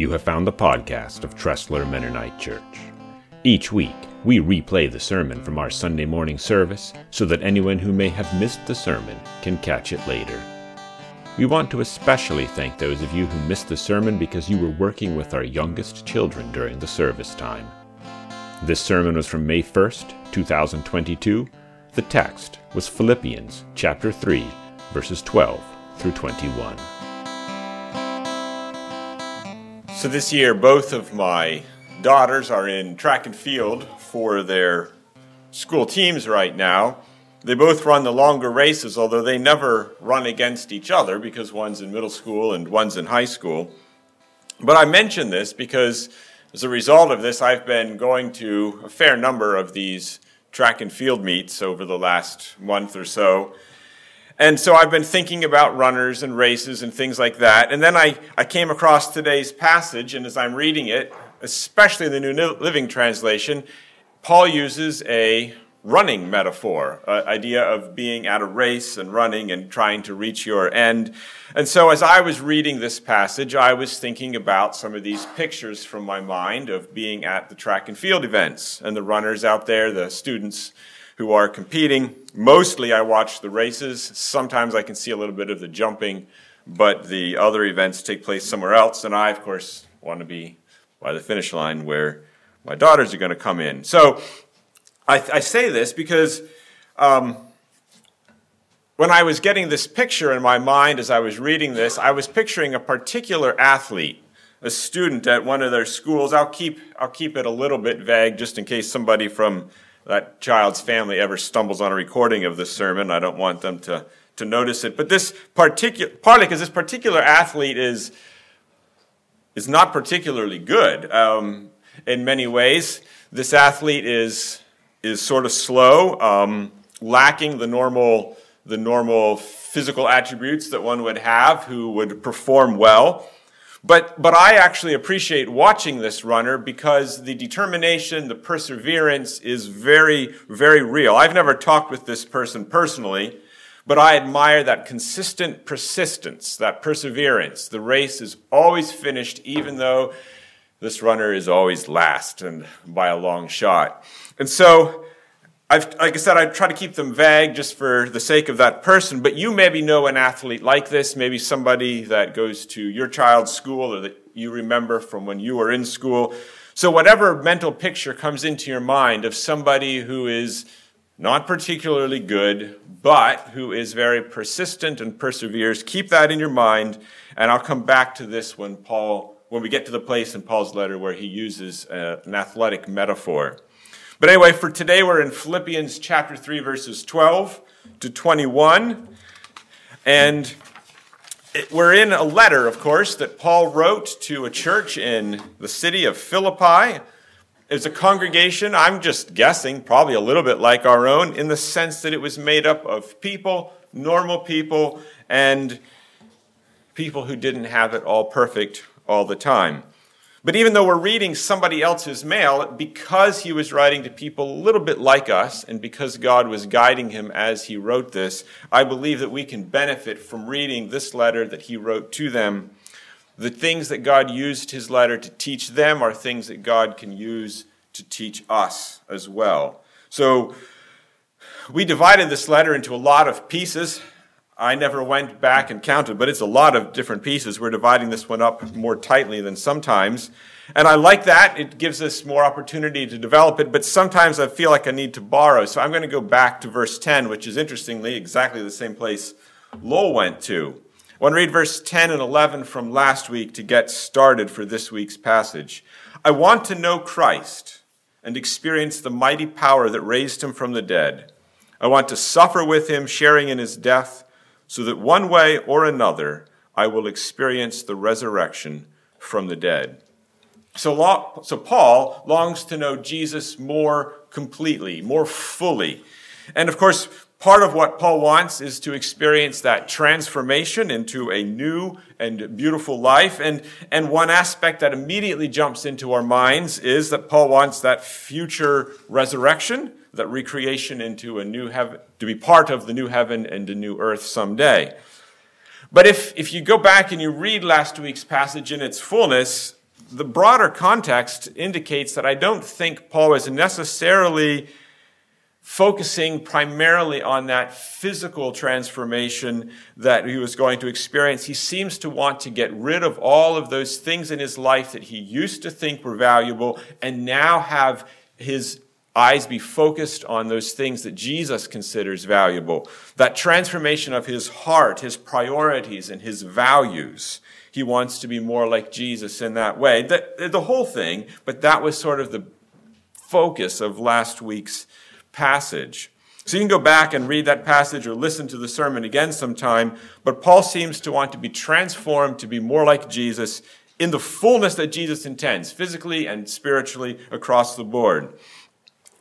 You have found the podcast of Tressler Mennonite Church. Each week, we replay the sermon from our Sunday morning service so that anyone who may have missed the sermon can catch it later. We want to especially thank those of you who missed the sermon because you were working with our youngest children during the service time. This sermon was from May 1st, 2022. The text was Philippians chapter 3, verses 12 through 21. So this year, both of my daughters are in track and field for their school teams right now. They both run the longer races, although they never run against each other because one's in middle school and one's in high school. But I mention this because as a result of this, I've been going to a fair number of these track and field meets over the last month or so. And so I've been thinking about runners and races and things like that. And then I, I came across today's passage, and as I'm reading it, especially the New Living Translation, Paul uses a running metaphor, idea of being at a race and running and trying to reach your end. And so as I was reading this passage, I was thinking about some of these pictures from my mind of being at the track and field events and the runners out there, the students who are competing. Mostly I watch the races. Sometimes I can see a little bit of the jumping, but the other events take place somewhere else. And I, of course, want to be by the finish line where my daughters are going to come in. So I, I say this because um, when I was getting this picture in my mind as I was reading this, I was picturing a particular athlete, a student at one of their schools. I'll keep, I'll keep it a little bit vague just in case somebody from that child's family ever stumbles on a recording of this sermon. I don't want them to, to notice it. But this particular, partly because this particular athlete is, is not particularly good um, in many ways. This athlete is is sort of slow, um, lacking the normal, the normal physical attributes that one would have who would perform well. But, but I actually appreciate watching this runner because the determination, the perseverance is very, very real. I've never talked with this person personally, but I admire that consistent persistence, that perseverance. The race is always finished, even though this runner is always last and by a long shot. And so, I've, like I said, I try to keep them vague just for the sake of that person, but you maybe know an athlete like this, maybe somebody that goes to your child's school or that you remember from when you were in school. So, whatever mental picture comes into your mind of somebody who is not particularly good, but who is very persistent and perseveres, keep that in your mind, and I'll come back to this when Paul, when we get to the place in Paul's letter where he uses uh, an athletic metaphor. But anyway, for today, we're in Philippians chapter 3, verses 12 to 21. And we're in a letter, of course, that Paul wrote to a church in the city of Philippi. It's a congregation, I'm just guessing, probably a little bit like our own, in the sense that it was made up of people, normal people, and people who didn't have it all perfect all the time. But even though we're reading somebody else's mail, because he was writing to people a little bit like us, and because God was guiding him as he wrote this, I believe that we can benefit from reading this letter that he wrote to them. The things that God used his letter to teach them are things that God can use to teach us as well. So we divided this letter into a lot of pieces. I never went back and counted, but it's a lot of different pieces. We're dividing this one up more tightly than sometimes. And I like that. It gives us more opportunity to develop it, but sometimes I feel like I need to borrow. So I'm going to go back to verse 10, which is interestingly exactly the same place Lowell went to. I want to read verse 10 and 11 from last week to get started for this week's passage. I want to know Christ and experience the mighty power that raised him from the dead. I want to suffer with him, sharing in his death so that one way or another I will experience the resurrection from the dead. So, so Paul longs to know Jesus more completely, more fully. And of course, part of what Paul wants is to experience that transformation into a new and beautiful life. And, and one aspect that immediately jumps into our minds is that Paul wants that future resurrection that recreation into a new heaven, to be part of the new heaven and the new earth someday. But if, if you go back and you read last week's passage in its fullness, the broader context indicates that I don't think Paul is necessarily focusing primarily on that physical transformation that he was going to experience. He seems to want to get rid of all of those things in his life that he used to think were valuable and now have his eyes be focused on those things that Jesus considers valuable. That transformation of his heart, his priorities, and his values. He wants to be more like Jesus in that way. The, the whole thing, but that was sort of the focus of last week's passage. So you can go back and read that passage or listen to the sermon again sometime, but Paul seems to want to be transformed to be more like Jesus in the fullness that Jesus intends, physically and spiritually across the board.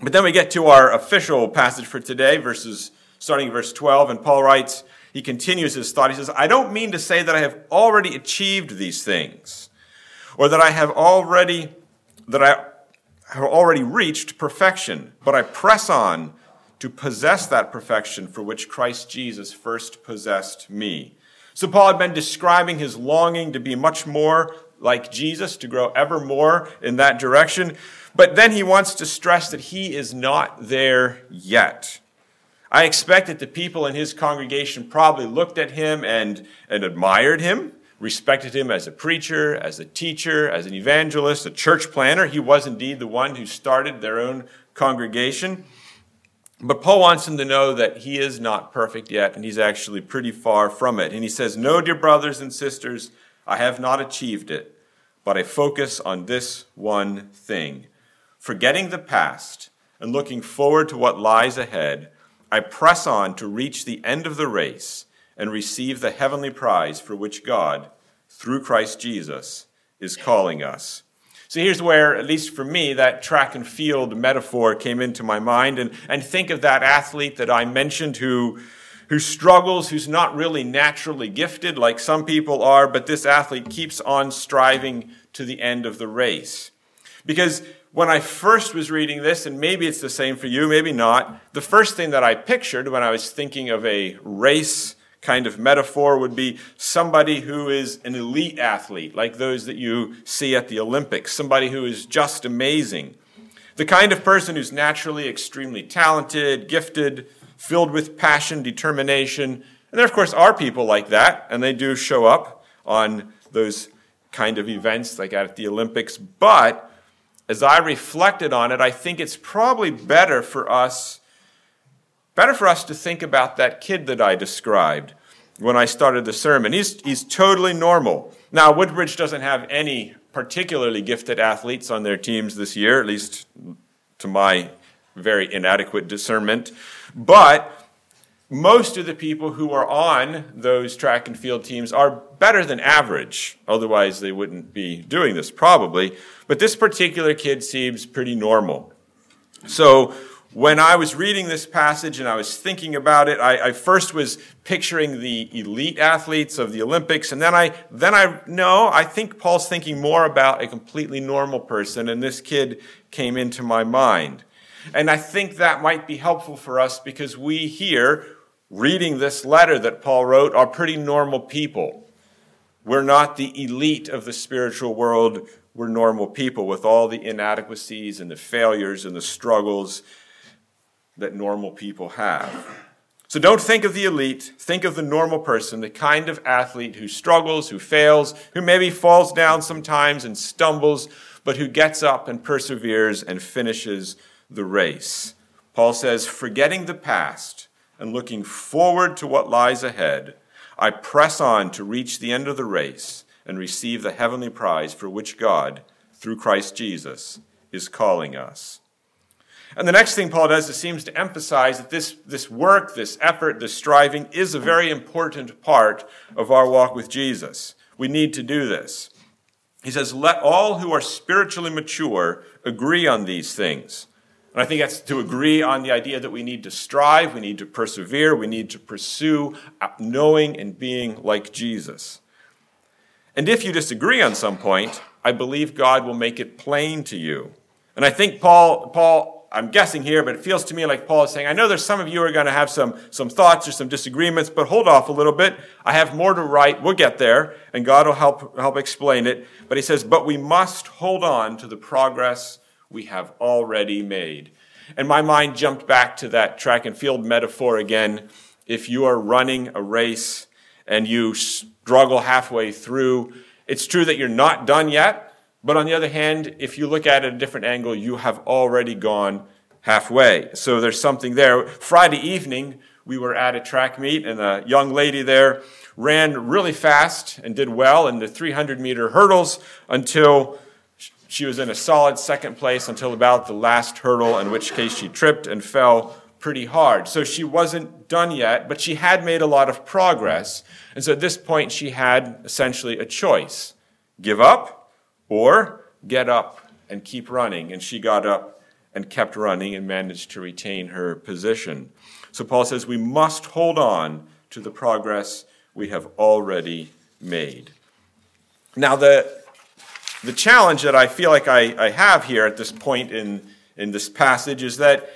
But then we get to our official passage for today, verses starting verse 12, and Paul writes, he continues his thought. He says, I don't mean to say that I have already achieved these things, or that I have already that I have already reached perfection, but I press on to possess that perfection for which Christ Jesus first possessed me. So Paul had been describing his longing to be much more like Jesus, to grow ever more in that direction. But then he wants to stress that he is not there yet. I expect that the people in his congregation probably looked at him and, and admired him respected him as a preacher, as a teacher, as an evangelist, a church planter. He was indeed the one who started their own congregation. But Paul wants them to know that he is not perfect yet, and he's actually pretty far from it. And he says, No, dear brothers and sisters, I have not achieved it, but I focus on this one thing. Forgetting the past and looking forward to what lies ahead, I press on to reach the end of the race and receive the heavenly prize for which God, through Christ Jesus, is calling us. So here's where, at least for me, that track and field metaphor came into my mind. And, and think of that athlete that I mentioned who, who struggles, who's not really naturally gifted like some people are, but this athlete keeps on striving to the end of the race. Because when I first was reading this, and maybe it's the same for you, maybe not, the first thing that I pictured when I was thinking of a race kind of metaphor would be somebody who is an elite athlete, like those that you see at the Olympics, somebody who is just amazing. The kind of person who's naturally extremely talented, gifted, filled with passion, determination. And there, of course, are people like that, and they do show up on those kind of events like at the Olympics. But as I reflected on it, I think it's probably better for us Better for us to think about that kid that I described when I started the sermon. He's, he's totally normal. Now, Woodbridge doesn't have any particularly gifted athletes on their teams this year, at least to my very inadequate discernment. But most of the people who are on those track and field teams are better than average. Otherwise, they wouldn't be doing this, probably. But this particular kid seems pretty normal. So, when I was reading this passage and I was thinking about it, I, I, first was picturing the elite athletes of the Olympics, and then I then I no, I think Paul's thinking more about a completely normal person, and this kid came into my mind. And I think that might be helpful for us because we here, reading this letter that Paul wrote, are pretty normal people. We're not the elite of the spiritual world. We're normal people with all the inadequacies and the failures and the struggles that normal people have. So don't think of the elite, think of the normal person, the kind of athlete who struggles, who fails, who maybe falls down sometimes and stumbles, but who gets up and perseveres and finishes the race. Paul says, forgetting the past and looking forward to what lies ahead, I press on to reach the end of the race and receive the heavenly prize for which God, through Christ Jesus, is calling us. And the next thing Paul does is seems to emphasize that this, this work, this effort, this striving is a very important part of our walk with Jesus. We need to do this. He says, Let all who are spiritually mature agree on these things. And I think that's to agree on the idea that we need to strive, we need to persevere, we need to pursue knowing and being like Jesus. And if you disagree on some point, I believe God will make it plain to you. And I think Paul, Paul I'm guessing here, but it feels to me like Paul is saying, I know there's some of you are going to have some, some thoughts or some disagreements, but hold off a little bit. I have more to write. We'll get there, and God will help, help explain it. But he says, but we must hold on to the progress we have already made. And my mind jumped back to that track and field metaphor again. If you are running a race and you struggle halfway through, it's true that you're not done yet but on the other hand, if you look at it at a different angle, you have already gone halfway. So there's something there. Friday evening, we were at a track meet, and a young lady there ran really fast and did well in the 300 meter hurdles until she was in a solid second place until about the last hurdle, in which case she tripped and fell pretty hard. So she wasn't done yet, but she had made a lot of progress. And so at this point, she had essentially a choice give up or get up and keep running. And she got up and kept running and managed to retain her position. So Paul says we must hold on to the progress we have already made. Now, the, the challenge that I feel like I, I have here at this point in, in this passage is that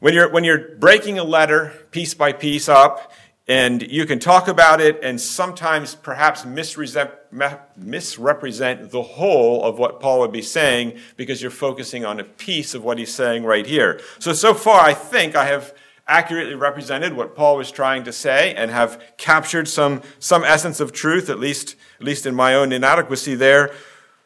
when you're, when you're breaking a letter piece by piece up, and you can talk about it and sometimes perhaps misrepresent, misrepresent the whole of what Paul would be saying because you're focusing on a piece of what he's saying right here. So, so far, I think I have accurately represented what Paul was trying to say and have captured some, some essence of truth, at least, at least in my own inadequacy there.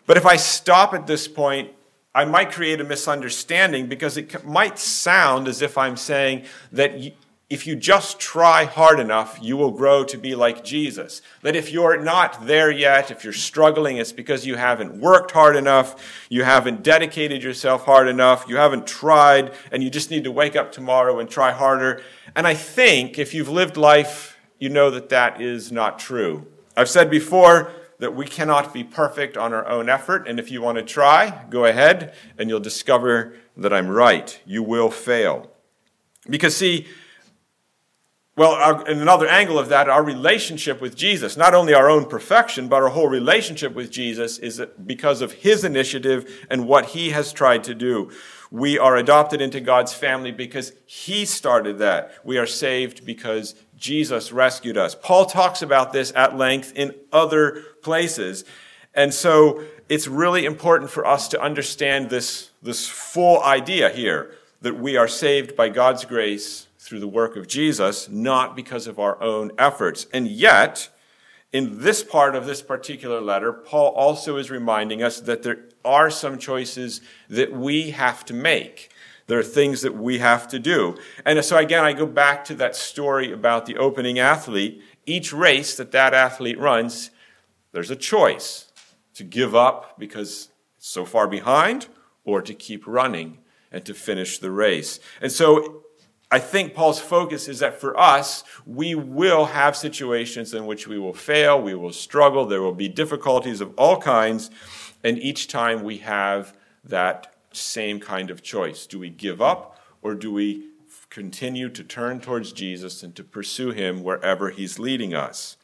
But if I stop at this point, I might create a misunderstanding because it might sound as if I'm saying that if you just try hard enough, you will grow to be like Jesus. That if you're not there yet, if you're struggling, it's because you haven't worked hard enough, you haven't dedicated yourself hard enough, you haven't tried, and you just need to wake up tomorrow and try harder. And I think if you've lived life, you know that that is not true. I've said before that we cannot be perfect on our own effort, and if you want to try, go ahead, and you'll discover that I'm right. You will fail. Because, see, well, our, in another angle of that, our relationship with Jesus, not only our own perfection, but our whole relationship with Jesus is because of his initiative and what he has tried to do. We are adopted into God's family because he started that. We are saved because Jesus rescued us. Paul talks about this at length in other places. And so it's really important for us to understand this, this full idea here that we are saved by God's grace through the work of Jesus, not because of our own efforts. And yet, in this part of this particular letter, Paul also is reminding us that there are some choices that we have to make. There are things that we have to do. And so, again, I go back to that story about the opening athlete. Each race that that athlete runs, there's a choice to give up because it's so far behind or to keep running and to finish the race. And so, I think Paul's focus is that for us, we will have situations in which we will fail, we will struggle, there will be difficulties of all kinds, and each time we have that same kind of choice. Do we give up or do we continue to turn towards Jesus and to pursue him wherever he's leading us?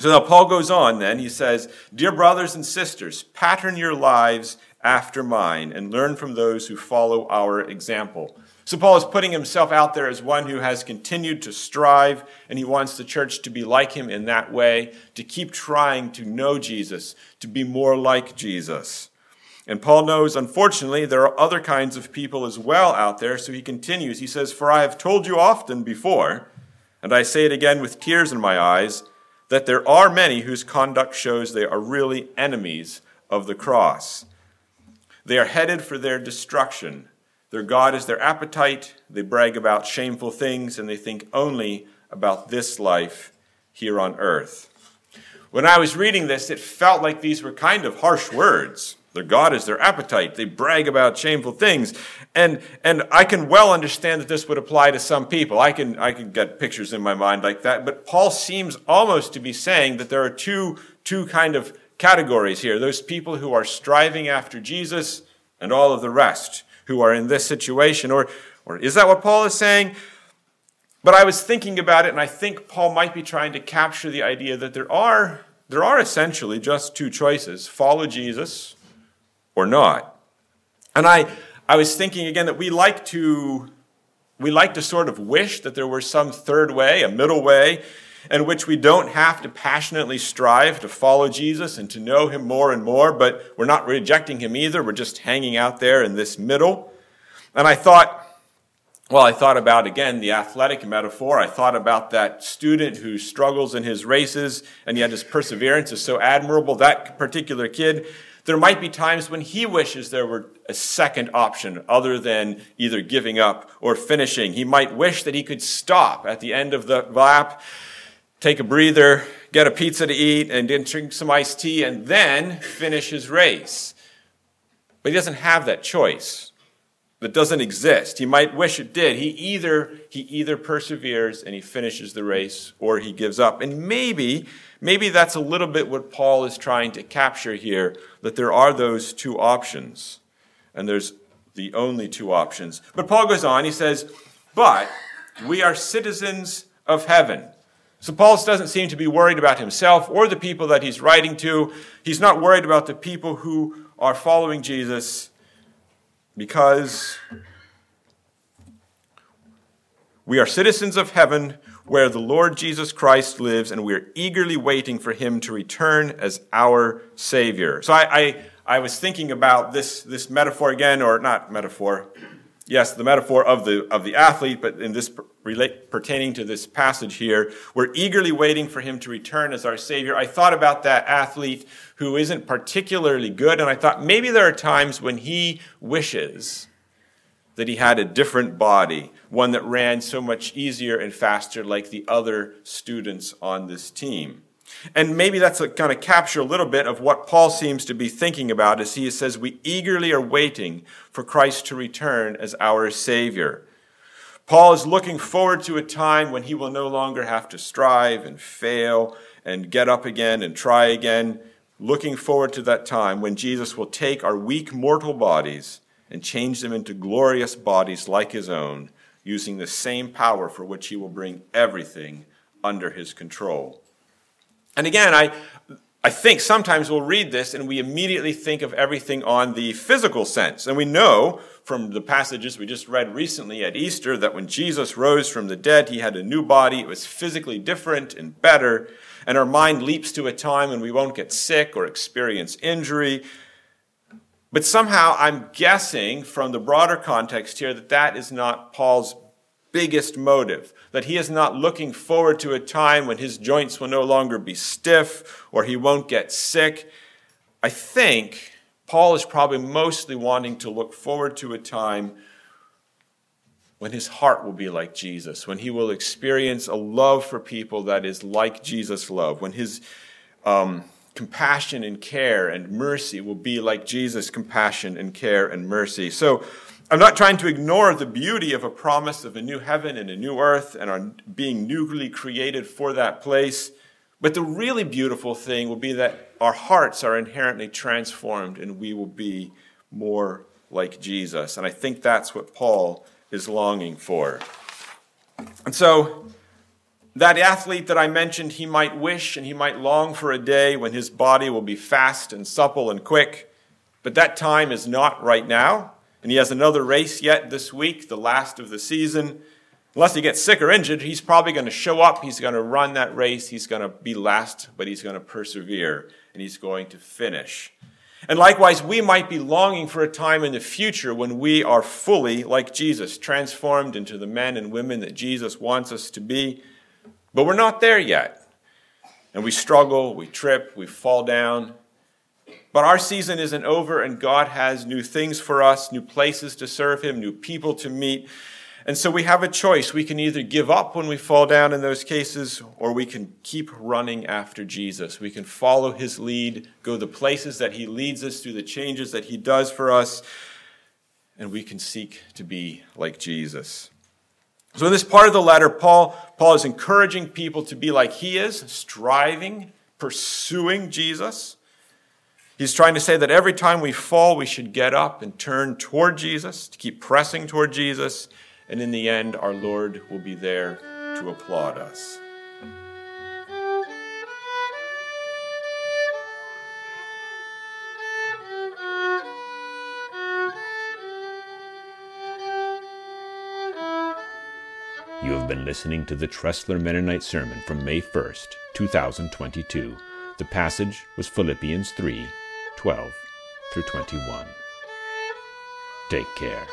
So now Paul goes on then. He says, Dear brothers and sisters, pattern your lives after mine and learn from those who follow our example. So Paul is putting himself out there as one who has continued to strive, and he wants the church to be like him in that way, to keep trying to know Jesus, to be more like Jesus. And Paul knows, unfortunately, there are other kinds of people as well out there, so he continues. He says, For I have told you often before, and I say it again with tears in my eyes, that there are many whose conduct shows they are really enemies of the cross. They are headed for their destruction their God is their appetite. They brag about shameful things and they think only about this life here on earth. When I was reading this, it felt like these were kind of harsh words. Their God is their appetite. They brag about shameful things. And, and I can well understand that this would apply to some people. I can, I can get pictures in my mind like that. But Paul seems almost to be saying that there are two, two kind of categories here. Those people who are striving after Jesus and all of the rest who are in this situation. Or, or is that what Paul is saying? But I was thinking about it, and I think Paul might be trying to capture the idea that there are, there are essentially just two choices follow Jesus or not. And I, I was thinking again that we like to we like to sort of wish that there were some third way, a middle way, in which we don't have to passionately strive to follow Jesus and to know him more and more, but we're not rejecting him either. We're just hanging out there in this middle. And I thought, well, I thought about again the athletic metaphor. I thought about that student who struggles in his races and yet his perseverance is so admirable. That particular kid there might be times when he wishes there were a second option other than either giving up or finishing. He might wish that he could stop at the end of the lap, take a breather, get a pizza to eat, and drink some iced tea, and then finish his race. But he doesn't have that choice. That doesn't exist. He might wish it did. He either he either perseveres and he finishes the race or he gives up. And maybe maybe that's a little bit what Paul is trying to capture here that there are those two options. And there's the only two options. But Paul goes on, he says, But we are citizens of heaven. So Paul doesn't seem to be worried about himself or the people that he's writing to. He's not worried about the people who are following Jesus because we are citizens of heaven where the Lord Jesus Christ lives, and we are eagerly waiting for him to return as our Savior. So I, I, I, was thinking about this, this metaphor again, or not metaphor, yes, the metaphor of the, of the athlete, but in this relate, pertaining to this passage here, we're eagerly waiting for him to return as our Savior. I thought about that athlete who isn't particularly good, and I thought maybe there are times when he wishes that he had a different body, one that ran so much easier and faster like the other students on this team. And maybe that's going to capture a little bit of what Paul seems to be thinking about as he says, We eagerly are waiting for Christ to return as our Savior. Paul is looking forward to a time when he will no longer have to strive and fail and get up again and try again. Looking forward to that time when Jesus will take our weak mortal bodies and change them into glorious bodies like his own, using the same power for which he will bring everything under his control. And again, I, I think sometimes we'll read this and we immediately think of everything on the physical sense. And we know from the passages we just read recently at Easter that when Jesus rose from the dead, he had a new body. It was physically different and better. And our mind leaps to a time when we won't get sick or experience injury. But somehow I'm guessing from the broader context here that that is not Paul's biggest motive. That he is not looking forward to a time when his joints will no longer be stiff or he won't get sick. I think Paul is probably mostly wanting to look forward to a time when his heart will be like Jesus, when he will experience a love for people that is like Jesus' love, when his um, compassion and care and mercy will be like Jesus' compassion and care and mercy. So I'm not trying to ignore the beauty of a promise of a new heaven and a new earth and our being newly created for that place. But the really beautiful thing will be that our hearts are inherently transformed and we will be more like Jesus. And I think that's what Paul is longing for. And so that athlete that I mentioned, he might wish and he might long for a day when his body will be fast and supple and quick, but that time is not right now. And he has another race yet this week, the last of the season. Unless he gets sick or injured, he's probably going to show up. He's going to run that race. He's going to be last, but he's going to persevere and he's going to finish. And likewise, we might be longing for a time in the future when we are fully like Jesus, transformed into the men and women that Jesus wants us to be. But we're not there yet. And we struggle, we trip, we fall down. But our season isn't over, and God has new things for us, new places to serve Him, new people to meet. And so we have a choice. We can either give up when we fall down in those cases, or we can keep running after Jesus. We can follow His lead, go the places that He leads us, through the changes that He does for us, and we can seek to be like Jesus. So, in this part of the letter, Paul, Paul is encouraging people to be like he is, striving, pursuing Jesus. He's trying to say that every time we fall, we should get up and turn toward Jesus, to keep pressing toward Jesus, and in the end, our Lord will be there to applaud us. You have been listening to the Tressler Mennonite Sermon from May 1st, 2022. The passage was Philippians 3 12 through 21. Take care.